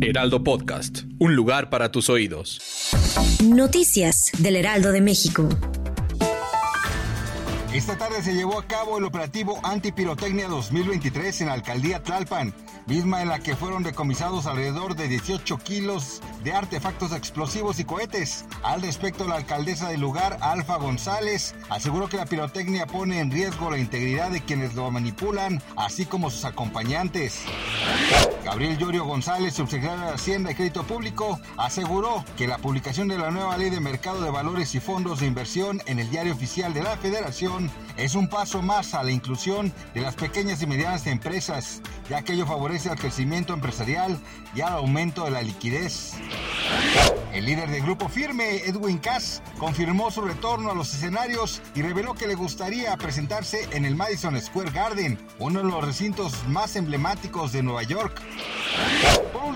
Heraldo Podcast, un lugar para tus oídos. Noticias del Heraldo de México. Esta tarde se llevó a cabo el operativo Antipirotecnia 2023 en la alcaldía Tlalpan, misma en la que fueron decomisados alrededor de 18 kilos de artefactos explosivos y cohetes. Al respecto, la alcaldesa del lugar, Alfa González, aseguró que la pirotecnia pone en riesgo la integridad de quienes lo manipulan, así como sus acompañantes. Gabriel Llorio González, subsecretario de Hacienda y Crédito Público, aseguró que la publicación de la nueva ley de mercado de valores y fondos de inversión en el diario oficial de la Federación es un paso más a la inclusión de las pequeñas y medianas empresas, ya que ello favorece al crecimiento empresarial y al aumento de la liquidez. El líder del grupo Firme, Edwin Cass, confirmó su retorno a los escenarios y reveló que le gustaría presentarse en el Madison Square Garden, uno de los recintos más emblemáticos de Nueva York.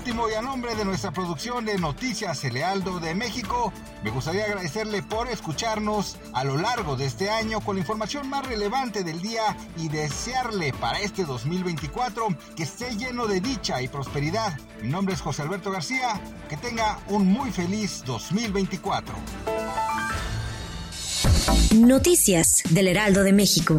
Último, y a nombre de nuestra producción de Noticias El Lealdo de México, me gustaría agradecerle por escucharnos a lo largo de este año con la información más relevante del día y desearle para este 2024 que esté lleno de dicha y prosperidad. Mi nombre es José Alberto García, que tenga un muy feliz 2024. Noticias del Heraldo de México.